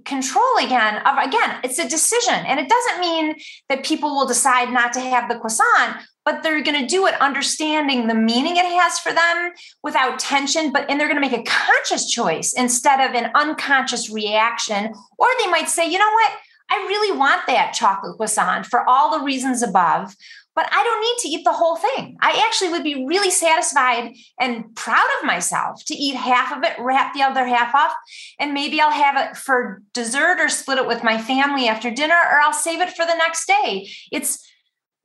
control again of again it's a decision and it doesn't mean that people will decide not to have the croissant but they're going to do it understanding the meaning it has for them without tension but and they're going to make a conscious choice instead of an unconscious reaction or they might say you know what i really want that chocolate croissant for all the reasons above but I don't need to eat the whole thing. I actually would be really satisfied and proud of myself to eat half of it, wrap the other half off, and maybe I'll have it for dessert or split it with my family after dinner, or I'll save it for the next day. It's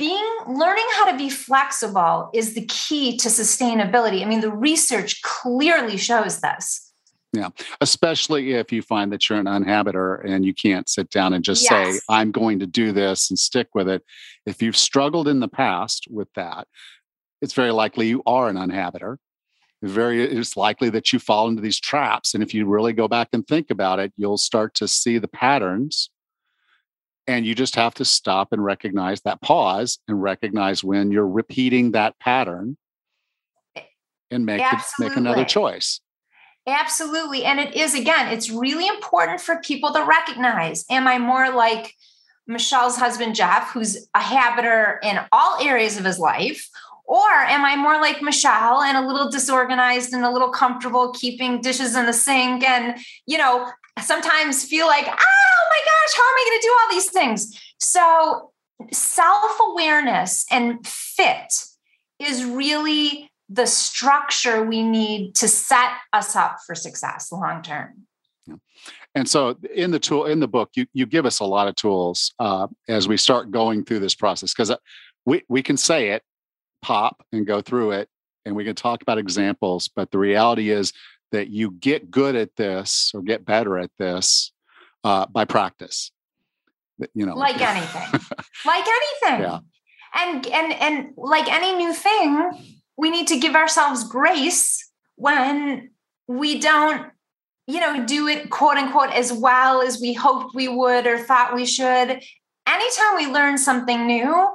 being learning how to be flexible is the key to sustainability. I mean, the research clearly shows this. Yeah, especially if you find that you're an unhabiter and you can't sit down and just yes. say, I'm going to do this and stick with it. If you've struggled in the past with that, it's very likely you are an unhabiter. Very, it's likely that you fall into these traps. And if you really go back and think about it, you'll start to see the patterns. And you just have to stop and recognize that pause and recognize when you're repeating that pattern and make, make another choice. Absolutely. And it is, again, it's really important for people to recognize am I more like Michelle's husband, Jeff, who's a habiter in all areas of his life? Or am I more like Michelle and a little disorganized and a little comfortable keeping dishes in the sink and, you know, sometimes feel like, oh my gosh, how am I going to do all these things? So, self awareness and fit is really the structure we need to set us up for success long term. And so in the tool in the book, you you give us a lot of tools uh, as we start going through this process because uh, we we can say it, pop, and go through it, and we can talk about examples. But the reality is that you get good at this or get better at this uh, by practice. You know, like anything, like anything. Yeah. And and and like any new thing, we need to give ourselves grace when we don't you know do it quote unquote as well as we hoped we would or thought we should anytime we learn something new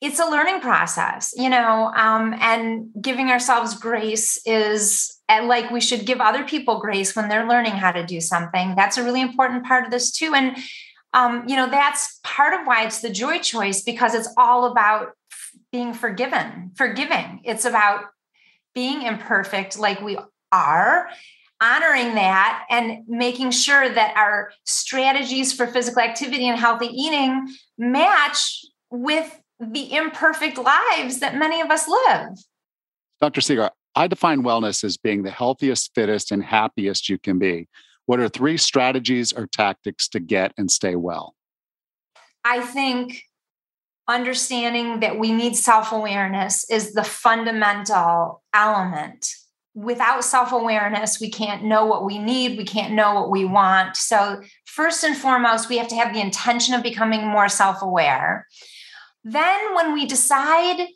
it's a learning process you know um, and giving ourselves grace is like we should give other people grace when they're learning how to do something that's a really important part of this too and um, you know that's part of why it's the joy choice because it's all about being forgiven, forgiving. It's about being imperfect like we are, honoring that, and making sure that our strategies for physical activity and healthy eating match with the imperfect lives that many of us live. Dr. Segar, I define wellness as being the healthiest, fittest, and happiest you can be. What are three strategies or tactics to get and stay well? I think understanding that we need self awareness is the fundamental element. Without self awareness, we can't know what we need, we can't know what we want. So, first and foremost, we have to have the intention of becoming more self aware. Then, when we decide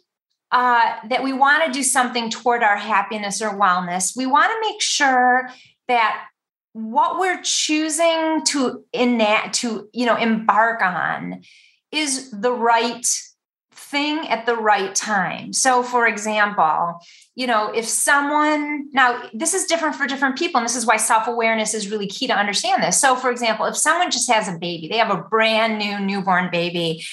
uh, that we want to do something toward our happiness or wellness, we want to make sure that what we're choosing to enact to you know embark on is the right thing at the right time. So, for example, you know, if someone, now this is different for different people, and this is why self awareness is really key to understand this. So, for example, if someone just has a baby, they have a brand new newborn baby,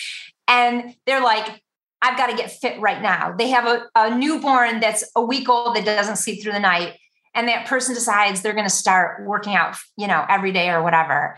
and they're like, I've got to get fit right now. They have a, a newborn that's a week old that doesn't sleep through the night. And that person decides they're going to start working out, you know, every day or whatever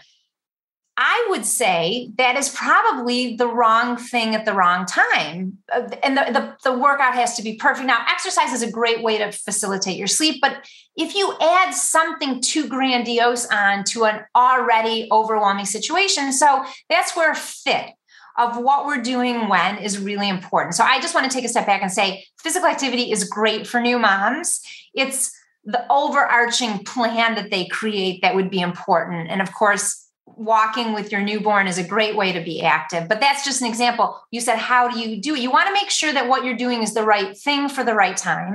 I would say that is probably the wrong thing at the wrong time. Uh, and the, the, the, workout has to be perfect. Now, exercise is a great way to facilitate your sleep, but if you add something too grandiose on to an already overwhelming situation, so that's where fit of what we're doing when is really important. So I just want to take a step back and say physical activity is great for new moms. It's the overarching plan that they create that would be important. And of course, walking with your newborn is a great way to be active. But that's just an example. You said, How do you do it? You want to make sure that what you're doing is the right thing for the right time.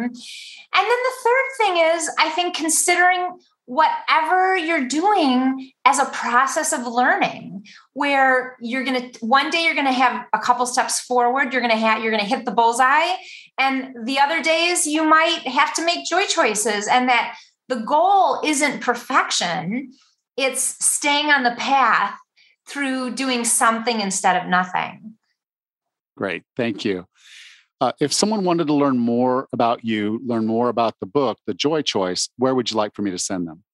And then the third thing is, I think, considering whatever you're doing as a process of learning where you're going to one day you're going to have a couple steps forward you're going to have you're going to hit the bullseye and the other days you might have to make joy choices and that the goal isn't perfection it's staying on the path through doing something instead of nothing. Great. Thank you. Uh, if someone wanted to learn more about you, learn more about the book, The Joy Choice, where would you like for me to send them?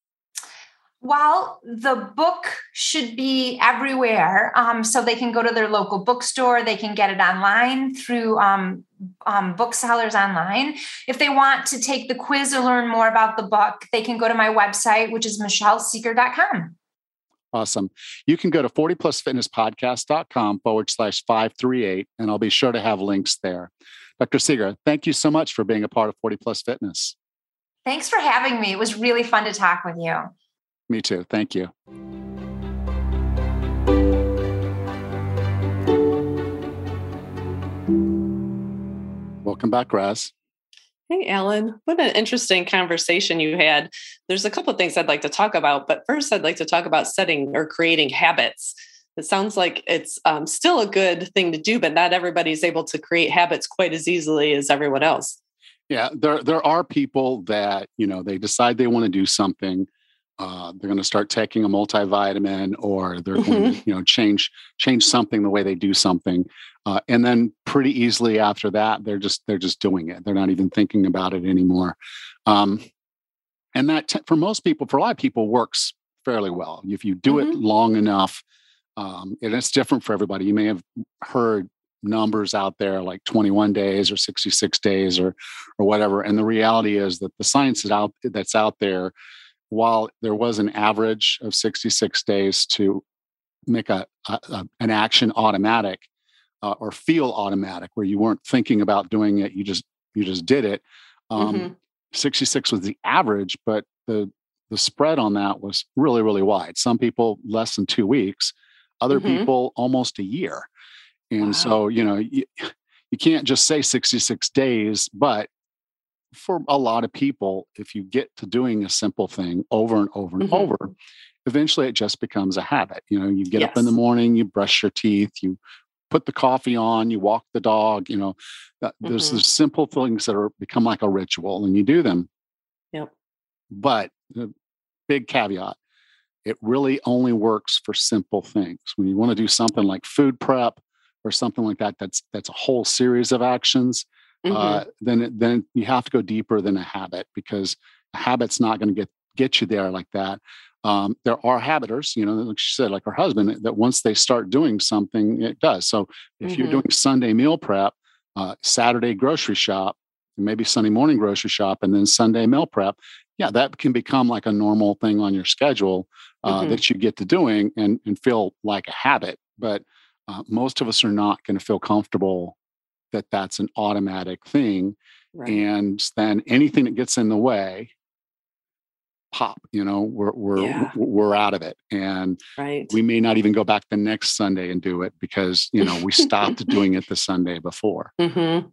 Well, the book should be everywhere. Um, so they can go to their local bookstore. They can get it online through um, um, booksellers online. If they want to take the quiz or learn more about the book, they can go to my website, which is michellesegar.com. Awesome. You can go to 40plusfitnesspodcast.com forward slash 538, and I'll be sure to have links there. Dr. Segar, thank you so much for being a part of 40 Plus Fitness. Thanks for having me. It was really fun to talk with you. Me too. Thank you. Welcome back, Raz. Hey, Alan. What an interesting conversation you had. There's a couple of things I'd like to talk about, but first, I'd like to talk about setting or creating habits. It sounds like it's um, still a good thing to do, but not everybody's able to create habits quite as easily as everyone else. Yeah, there there are people that you know they decide they want to do something uh, they're going to start taking a multivitamin or they're mm-hmm. going to you know change change something the way they do something uh, and then pretty easily after that they're just they're just doing it they're not even thinking about it anymore um, and that t- for most people for a lot of people works fairly well if you do mm-hmm. it long enough um, and it's different for everybody. You may have heard numbers out there like 21 days or 66 days or or whatever and the reality is that the science is out that's out there. While there was an average of 66 days to make a, a, a an action automatic uh, or feel automatic where you weren't thinking about doing it you just you just did it um, mm-hmm. 66 was the average but the the spread on that was really really wide. Some people less than two weeks other mm-hmm. people almost a year and wow. so you know you, you can't just say 66 days but for a lot of people, if you get to doing a simple thing over and over and mm-hmm. over, eventually it just becomes a habit. You know, you get yes. up in the morning, you brush your teeth, you put the coffee on, you walk the dog, you know, mm-hmm. there's the simple things that are become like a ritual and you do them. Yep. But the big caveat, it really only works for simple things. When you want to do something like food prep or something like that, that's that's a whole series of actions mm-hmm. uh, then then you have to go deeper than a habit because a habit's not going to get get you there like that. Um, there are habiters, you know, like she said, like her husband, that once they start doing something, it does. So if mm-hmm. you're doing Sunday meal prep, uh, Saturday grocery shop, maybe Sunday morning grocery shop, and then Sunday meal prep, yeah, that can become like a normal thing on your schedule uh, mm-hmm. that you get to doing and, and feel like a habit. But uh, most of us are not going to feel comfortable that that's an automatic thing. Right. And then anything that gets in the way, pop, you know, we're we're yeah. we're out of it. And right. we may not even go back the next Sunday and do it because, you know, we stopped doing it the Sunday before. Mm-hmm.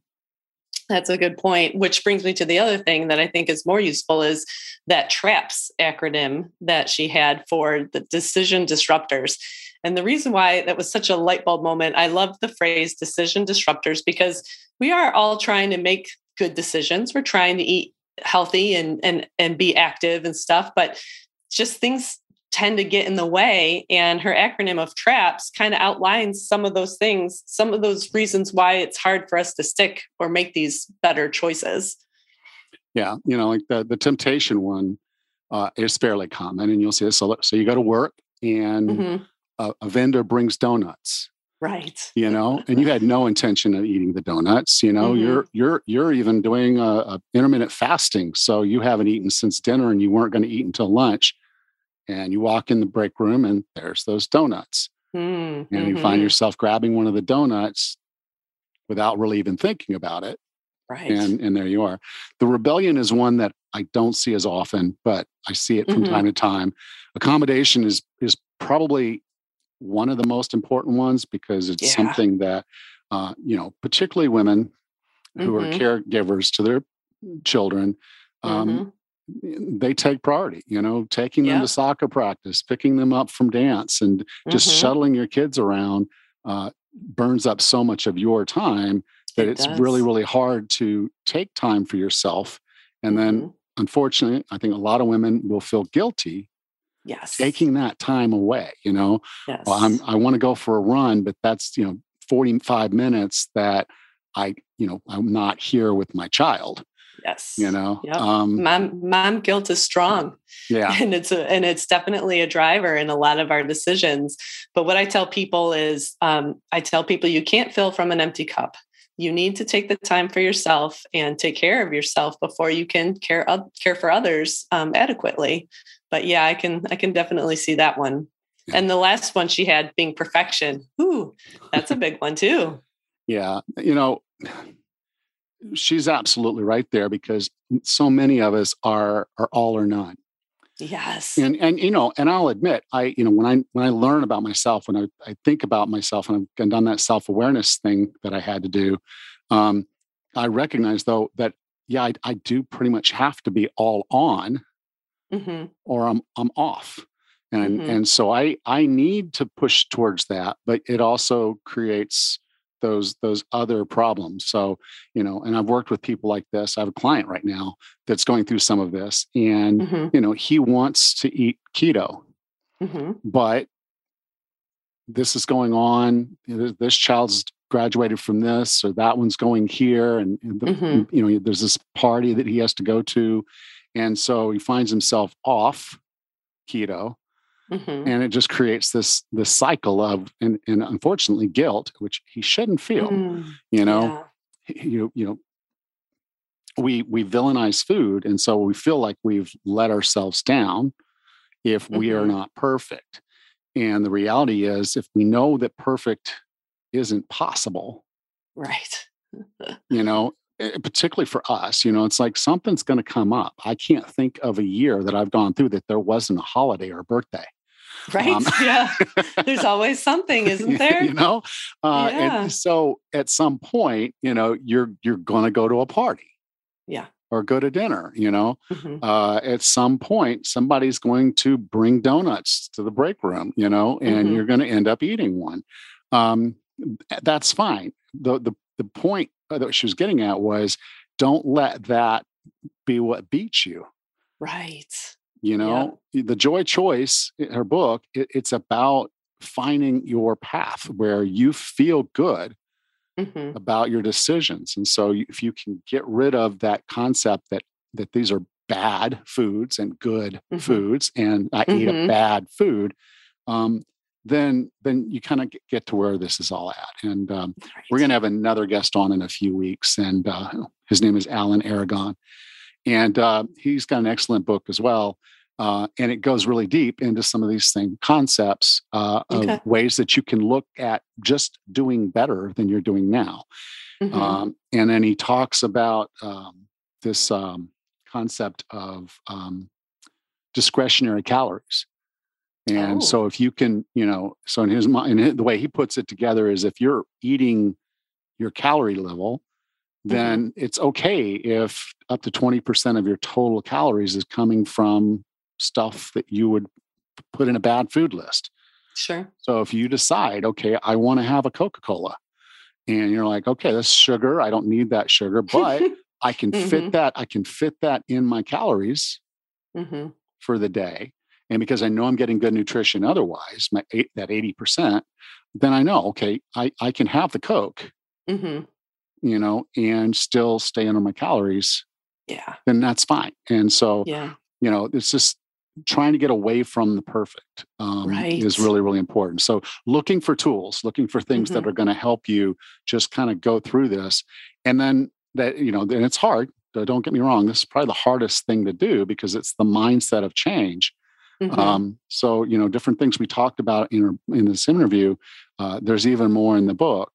That's a good point. Which brings me to the other thing that I think is more useful is that TRAPS acronym that she had for the decision disruptors. And the reason why that was such a light bulb moment, I love the phrase decision disruptors because we are all trying to make good decisions. We're trying to eat healthy and and and be active and stuff, but just things tend to get in the way and her acronym of traps kind of outlines some of those things some of those reasons why it's hard for us to stick or make these better choices. Yeah you know like the the temptation one uh, is fairly common and you'll see this so, so you go to work and mm-hmm. a, a vendor brings donuts right. you know and you had no intention of eating the donuts you know mm-hmm. you're you're you're even doing a, a, intermittent fasting so you haven't eaten since dinner and you weren't going to eat until lunch and you walk in the break room and there's those donuts mm-hmm. and you find mm-hmm. yourself grabbing one of the donuts without really even thinking about it right and and there you are the rebellion is one that i don't see as often but i see it from mm-hmm. time to time accommodation is is probably one of the most important ones because it's yeah. something that uh, you know particularly women who mm-hmm. are caregivers to their children um, mm-hmm. They take priority you know taking them to soccer practice picking them up from dance and just mm-hmm. shuttling your kids around uh, burns up so much of your time that it it's does. really really hard to take time for yourself and then mm-hmm. unfortunately i think a lot of women will feel guilty yes taking that time away you know yes. well, i'm i want to go for a run but that's you know 45 minutes that i you know i'm not here with my child Yes. You know, Yep. um, mom mom guilt is strong. Yeah, and it's a, and it's definitely a driver in a lot of our decisions. But what i tell people is um, i tell people you can't fill from an empty cup. You need to take the time for yourself and take care of yourself before you can care care for others um, adequately. But yeah i can i can definitely see that one. Yeah. and the last one she had being perfection. Ooh that's a big one too. Yeah. You know, she's absolutely right there because so many of us are are all or none. yes and and you know and i'll admit i you know when i when i learn about myself when i, I think about myself and i've done that self-awareness thing that i had to do um i recognize though that yeah i, I do pretty much have to be all on hmm or i'm i'm off and Mhm. and so i i need to push towards that but it also creates those those other problems. So you know and i've worked with people like this. I have a client right now that's going through some of this and hmm you know he wants to eat keto. Hmm but this is going on. This child's graduated from this or that one's going here and, and the, Mhm. you know there's this party that he has to go to. And so he finds himself off keto hmm and it just creates this this cycle of and, and unfortunately guilt which he shouldn't feel you know? You you know we we villainize food and so we feel like we've let ourselves down if we are Mhm. not perfect. And the reality is if we know that perfect isn't possible right. you know eh, particularly for us you know it's like something's going to come up. I can't think of a year that i've gone through that there wasn't a holiday or birthday right? Um, yeah. There's always something isn't there? You know? Uh, Yeah. and so at some point you know you're you're going to go to a party. Yeah. or go to dinner you know? Mhm. uh, at some point somebody's going to bring donuts to the break room you know and Mhm. you're going to end up eating one. Um, that's fine. The, the the point that she was getting at was don't let that be what beats you. Right you know the joy choice her book it, it's about finding your path where you feel good hmm about your decisions and so if you can get rid of that concept that that these are bad foods and good Mhm. foods and i eat a bad food um, then then you kind of get to where this is all at and um, we're going to have another guest on in a few weeks and uh, his name is alan aragon and uh, he's got an excellent book as well uh, and it goes really deep into some of these same concepts uh, Okay. of ways that you can look at just doing better than you're doing now Mhm. um, and then he talks about um, this um, concept of um, discretionary calories. And Oh. so, if you can, you know, so in his mind, in the way he puts it together is if you're eating your calorie level, then it's okay if up to 20% of your total calories is coming from stuff that you would put in a bad food list. sure So if you decide, okay, I want to have a Coca Cola, and you're like, okay, that's sugar. I don't need that sugar, but I can fit Mhm. that. I can fit that in my calories hmm for the day. And because I know I'm getting good nutrition otherwise, my eight, that 80%, then I know, okay, I, I can have the Coke, hmm you know, and still stay under my calories, yeah then that's fine. And so, yeah you know, it's just trying to get away from the perfect um, is really, really important. So looking for tools, looking for things that Mhm. are going to help you just kind of go through this. And then that, you know, and it's hard. Don't get me wrong. This is probably the hardest thing to do because it's the mindset of change. Mhm. Um, so, you know, different things we talked about in, in this interview, uh, there's even more in the book,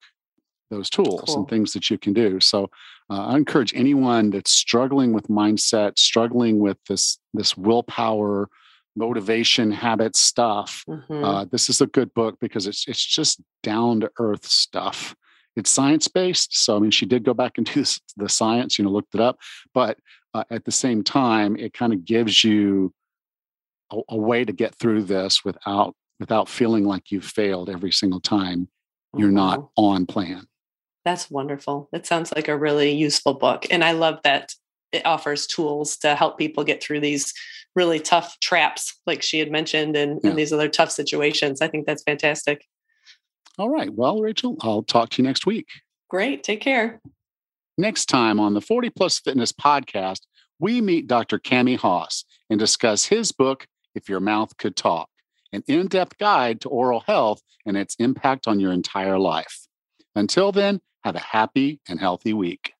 those tools Cool. and things that you can do. So uh, I encourage anyone that's struggling with mindset, struggling with this, this willpower, motivation, habit stuff. Mhm. Uh, this is a good book because it's, it's just down to earth stuff. It's science based. So, I mean, she did go back into this, the science, you know, looked it up, but uh, at the same time, it kind of gives you a, a way to get through this without without feeling like you've failed every single time you're not on plan. That's wonderful. It sounds like a really useful book. And I love that it offers tools to help people get through these really tough traps, like she had mentioned, and, Yeah. and these other tough situations. I think that's fantastic. All right. Well, Rachel, I'll talk to you next week. Great. Take care. Next time on the 40 Plus Fitness podcast, we meet Dr. Kami Hoss and discuss his book, If Your Mouth Could Talk, an in depth guide to oral health and its impact on your entire life. Until then, have a happy and healthy week.